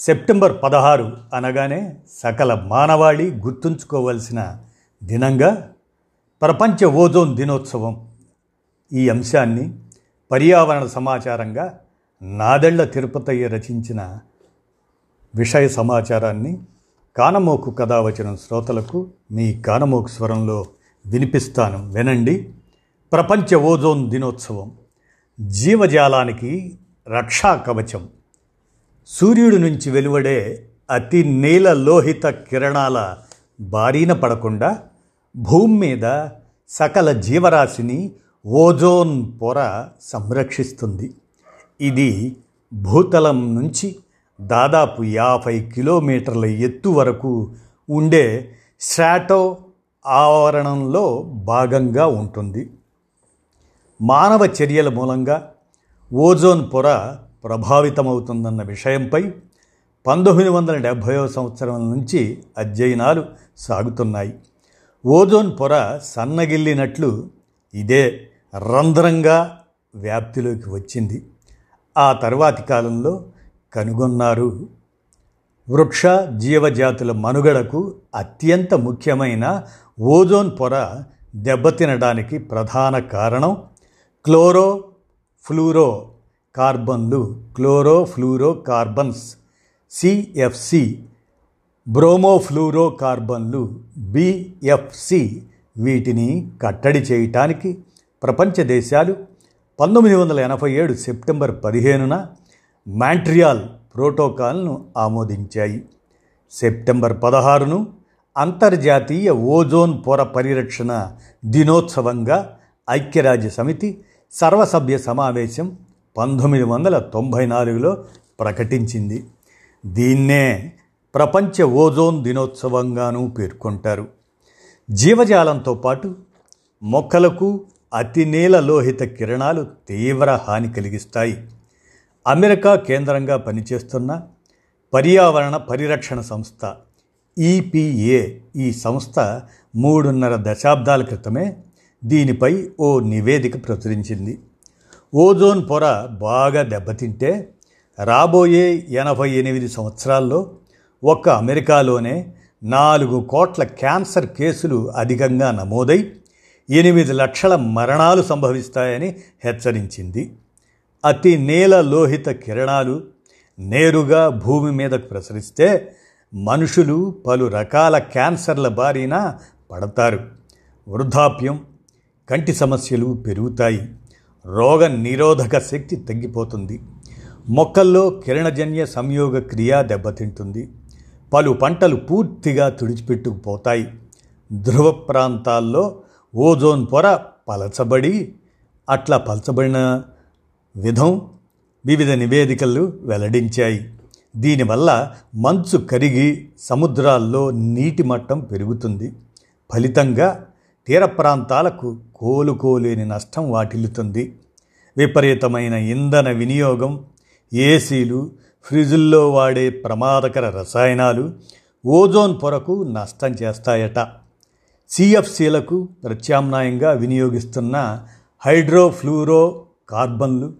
September పదహారు అనగానే సకల మానవాళి గుర్తుంచుకోవలసిన దినంగా ప్రపంచ ఓజోన్ దినోత్సవం ఈ అంశాన్ని పర్యావరణ సమాచారంగా నాదెళ్ళ తిరుపతయ్య రచించిన విషయ సమాచారాన్ని కానమోకు కథ శ్రోతలకు మీ కానమోకు స్వరంలో వినిపిస్తాను. వినండి. ప్రపంచ ఓజోన్ దినోత్సవం జీవజాలానికి రక్షా కవచం. సూర్యుడి నుంచి వెలువడే అతి నీల లోహిత కిరణాల బారిన పడకుండా భూమి మీద సకల జీవరాశిని ఓజోన్ పొర సంరక్షిస్తుంది. ఇది భూతలం నుంచి దాదాపు యాభై కిలోమీటర్ల ఎత్తు వరకు ఉండే స్ట్రాటో ఆవరణంలో భాగంగా ఉంటుంది. మానవ చర్యల మూలంగా ఓజోన్ పొర ప్రభావితమవుతుందన్న విషయంపై పంతొమ్మిది వందల డెబ్భైవ సంవత్సరం నుంచి అధ్యయనాలు సాగుతున్నాయి. ఓజోన్ పొర సన్నగిల్లినట్లు ఇదే రంధ్రంగా వ్యాప్తిలోకి వచ్చింది. ఆ తర్వాతి కాలంలో కనుగొన్నారు. వృక్ష జీవజాతుల మనుగడకు అత్యంత ముఖ్యమైన ఓజోన్ పొర దెబ్బతినడానికి ప్రధాన కారణం క్లోరో ఫ్లూరో కార్బన్లు క్లోరోఫ్లూరో కార్బన్స్ సిఎఫ్సి బ్రోమోఫ్లూరో కార్బన్లు బిఎఫ్సి వీటిని కట్టడి చేయటానికి ప్రపంచ దేశాలు పంతొమ్మిది వందల ఎనభై ఏడు సెప్టెంబర్ పదిహేనున మాంట్రియాల్ ప్రోటోకాల్ను ఆమోదించాయి. సెప్టెంబర్ పదహారును అంతర్జాతీయ ఓజోన్ పొర పరిరక్షణ దినోత్సవంగా ఐక్యరాజ్య సమితి సర్వసభ్య సమావేశం పంతొమ్మిది వందల తొంభై నాలుగులో ప్రకటించింది. దీన్నే ప్రపంచ ఓజోన్ దినోత్సవంగానూ పేర్కొంటారు. జీవజాలంతో పాటు మొక్కలకు అతి నీల లోహిత కిరణాలు తీవ్ర హాని కలిగిస్తాయి. అమెరికా కేంద్రంగా పనిచేస్తున్న పర్యావరణ పరిరక్షణ సంస్థ ఈపీఏ ఈ సంస్థ మూడున్నర దశాబ్దాల క్రితమే దీనిపై ఓ నివేదిక ప్రచురించింది. ఓజోన్ పొర బాగా దెబ్బతింటే రాబోయే ఎనభై ఎనిమిది సంవత్సరాల్లో ఒక్క అమెరికాలోనే నాలుగు కోట్ల క్యాన్సర్ కేసులు అధికంగా నమోదై ఎనిమిది లక్షల మరణాలు సంభవిస్తాయని హెచ్చరించింది. అతి నీల లోహిత కిరణాలు నేరుగా భూమి మీదకు ప్రసరిస్తే మనుషులు పలు రకాల క్యాన్సర్ల బారిన పడతారు. వృద్ధాప్యం కంటి సమస్యలు పెరుగుతాయి. రోగ నిరోధక శక్తి తగ్గిపోతుంది. మొక్కల్లో కిరణజన్య సంయోగ క్రియ దెబ్బతింటుంది. పలు పంటలు పూర్తిగా తుడిచిపెట్టుకుపోతాయి. ధ్రువ ప్రాంతాల్లో ఓజోన్ పొర పలచబడి అట్లా పలచబడిన విధం వివిధ నివేదికలు వెల్లడించాయి. దీనివల్ల మంచు కరిగి సముద్రాల్లో నీటి మట్టం పెరుగుతుంది. ఫలితంగా తీర ప్రాంతాలకు కోలుకోలేని నష్టం వాటిల్లుతుంది. విపరీతమైన ఇంధన వినియోగం ఏసీలు ఫ్రిజుల్లో వాడే ప్రమాదకర రసాయనాలు ఓజోన్ పొరకు నష్టం చేస్తాయట. సిఎఫ్సీలకు ప్రత్యామ్నాయంగా వినియోగిస్తున్న హైడ్రోఫ్లూరో కార్బన్లు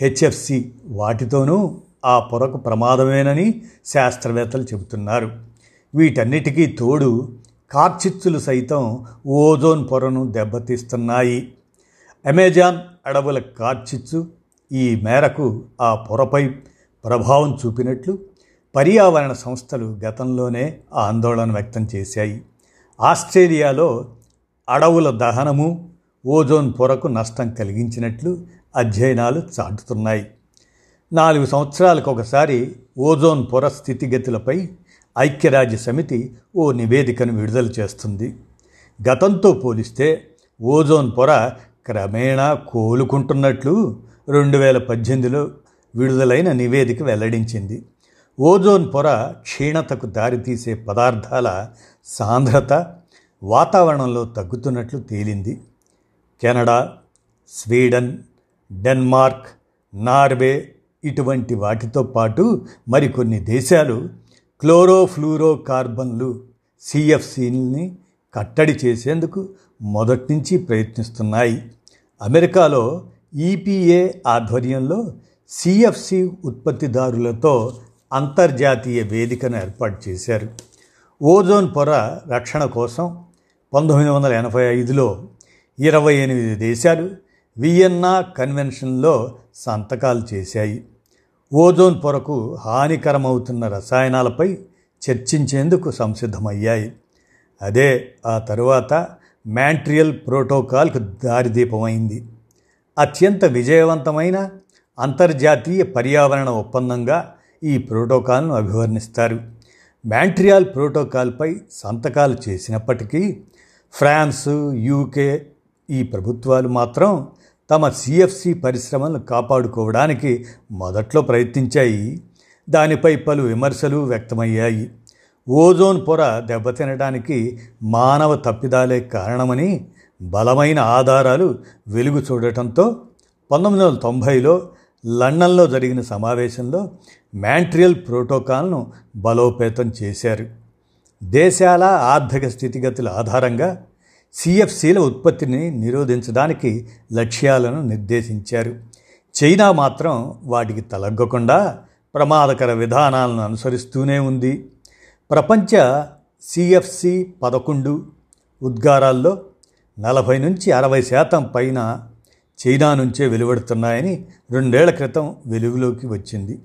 హెచ్ఎఫ్సి వాటితోనూ ఆ పొరకు ప్రమాదమేనని శాస్త్రవేత్తలు చెబుతున్నారు. వీటన్నిటికీ తోడు కార్చిచ్చులు సైతం ఓజోన్ పొరను దెబ్బతీస్తున్నాయి. అమెజాన్ అడవుల కార్చిచ్చు ఈ మేరకు ఆ పొరపై ప్రభావం చూపినట్లు పర్యావరణ సంస్థలు గతంలోనే ఆందోళన వ్యక్తం చేశాయి. ఆస్ట్రేలియాలో అడవుల దహనము ఓజోన్ పొరకు నష్టం కలిగించినట్లు అధ్యయనాలు చాటుతున్నాయి. నాలుగు సంవత్సరాలకు ఒకసారి ఓజోన్ పొర స్థితిగతులపై ఐక్యరాజ్య సమితి ఓ నివేదికను విడుదల చేస్తుంది. గతంతో పోలిస్తే ఓజోన్ పొర క్రమేణా కోలుకుంటున్నట్లు రెండు వేల పద్దెనిమిదిలో విడుదలైన నివేదిక వెల్లడించింది. ఓజోన్ పొర క్షీణతకు దారితీసే పదార్థాల సాంద్రత వాతావరణంలో తగ్గుతున్నట్లు తేలింది. కెనడా స్వీడన్ డెన్మార్క్ నార్వే ఇటువంటి వాటితో పాటు మరికొన్ని దేశాలు క్లోరోఫ్లూరో కార్బన్లు సిఎఫ్సిని కట్టడి చేసేందుకు మొదటి నుంచి ప్రయత్నిస్తున్నాయి. అమెరికాలో ఈపీఏ ఆధ్వర్యంలో సిఎఫ్సి ఉత్పత్తిదారులతో అంతర్జాతీయ వేదికను ఏర్పాటు చేశారు. ఓజోన్ పొర రక్షణ కోసం పంతొమ్మిది వందల ఎనభై ఐదులో ఇరవై ఎనిమిది దేశాలు వియన్నా కన్వెన్షన్లో సంతకాలు చేశాయి. ఓజోన్ పొరకు హానికరమవుతున్న రసాయనాలపై చర్చించేందుకు సంసిద్ధమయ్యాయి. అదే ఆ తరువాత మ్యాంట్రియల్ ప్రోటోకాల్కు దారిదీపమైంది. అత్యంత విజయవంతమైన అంతర్జాతీయ పర్యావరణ ఒప్పందంగా ఈ ప్రోటోకాల్ను అభివర్ణిస్తారు. మ్యాంట్రియాల్ ప్రోటోకాల్పై సంతకాలు చేసినప్పటికీ ఫ్రాన్సు యూకే ఈ ప్రభుత్వాలు మాత్రం తమ సిఎఫ్సి పరిశ్రమలను కాపాడుకోవడానికి మొదట్లో ప్రయత్నించాయి. దానిపై పలు విమర్శలు వ్యక్తమయ్యాయి. ఓజోన్ పొర దెబ్బతినడానికి మానవ తప్పిదాలే కారణమని బలమైన ఆధారాలు వెలుగు చూడటంతో పంతొమ్మిది వందల తొంభైలో లండన్లో జరిగిన సమావేశంలో మ్యాంట్రియల్ ప్రోటోకాల్ను బలోపేతం చేశారు. దేశాల ఆర్థిక స్థితిగతుల ఆధారంగా సిఎఫ్సిల ఉత్పత్తిని నిరోధించడానికి లక్ష్యాలను నిర్దేశించారు. చైనా మాత్రం వాటికి తలగ్గకుండా ప్రమాదకర విధానాలను అనుసరిస్తూనే ఉంది. ప్రపంచ సిఎఫ్సి పదకొండు ఉద్గారాల్లో నలభై నుంచి అరవై శాతం పైన చైనా నుంచే వెలువడుతున్నాయని రెండేళ్ళ క్రితం వెలుగులోకి వచ్చింది.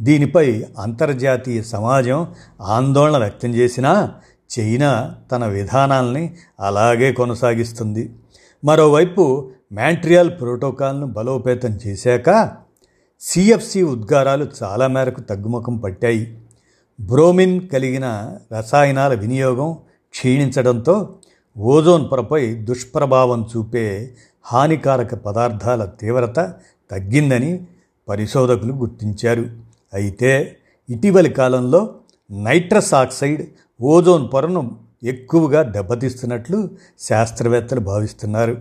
దీనిపై అంతర్జాతీయ సమాజం ఆందోళన వ్యక్తం చేసినా చైనా తన విధానాల్ని అలాగే కొనసాగిస్తుంది. మరోవైపు మ్యాంట్రియల్ ప్రోటోకాల్ను బలోపేతం చేశాక సిఎఫ్సి ఉద్గారాలు చాలా మేరకు తగ్గుముఖం పట్టాయి. బ్రోమిన్ కలిగిన రసాయనాల వినియోగం క్షీణించడంతో ఓజోన్ పొరపై దుష్ప్రభావం చూపే హానికారక పదార్థాల తీవ్రత తగ్గిందని పరిశోధకులు గుర్తించారు. అయితే ఇటీవలి కాలంలో నైట్రస్ ఆక్సైడ్ ఓజోన్ పొరను ఎక్కువగా దెబ్బతీస్తున్నట్లు శాస్త్రవేత్తలు భావిస్తున్నారు.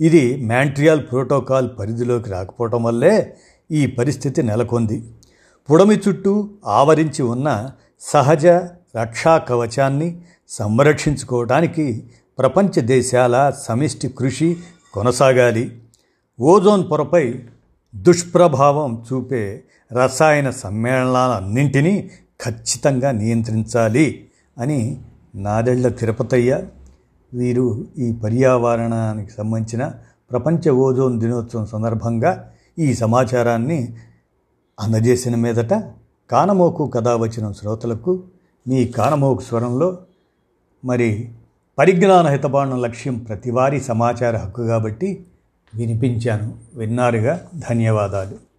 ఇది మ్యాంట్రియాల్ ప్రోటోకాల్ పరిధిలోకి రాకపోవటం వల్లే ఈ పరిస్థితి నెలకొంది. పుడమి చుట్టూ ఆవరించి ఉన్న సహజ రక్షా కవచాన్ని సంరక్షించుకోవడానికి ప్రపంచ దేశాల సమిష్టి కృషి కొనసాగాలి. ఓజోన్ పొరపై దుష్ప్రభావం చూపే రసాయన సమ్మేళనాలన్నింటినీ ఖచ్చితంగా నియంత్రించాలి. అని నాదెళ్ళ తిరుపతయ్య వీరు ఈ పర్యావరణానికి సంబంధించిన ప్రపంచ ఓజోన్ దినోత్సవం సందర్భంగా ఈ సమాచారాన్ని అందజేసిన మీదట కానమోకు కథ వచ్చిన శ్రోతలకు మీ కానమోకు స్వరంలో మరి పరిజ్ఞాన హితబాణం లక్ష్యం ప్రతివారీ సమాచార హక్కు కాబట్టి వినిపించాను. విన్నారుగా ధన్యవాదాలు.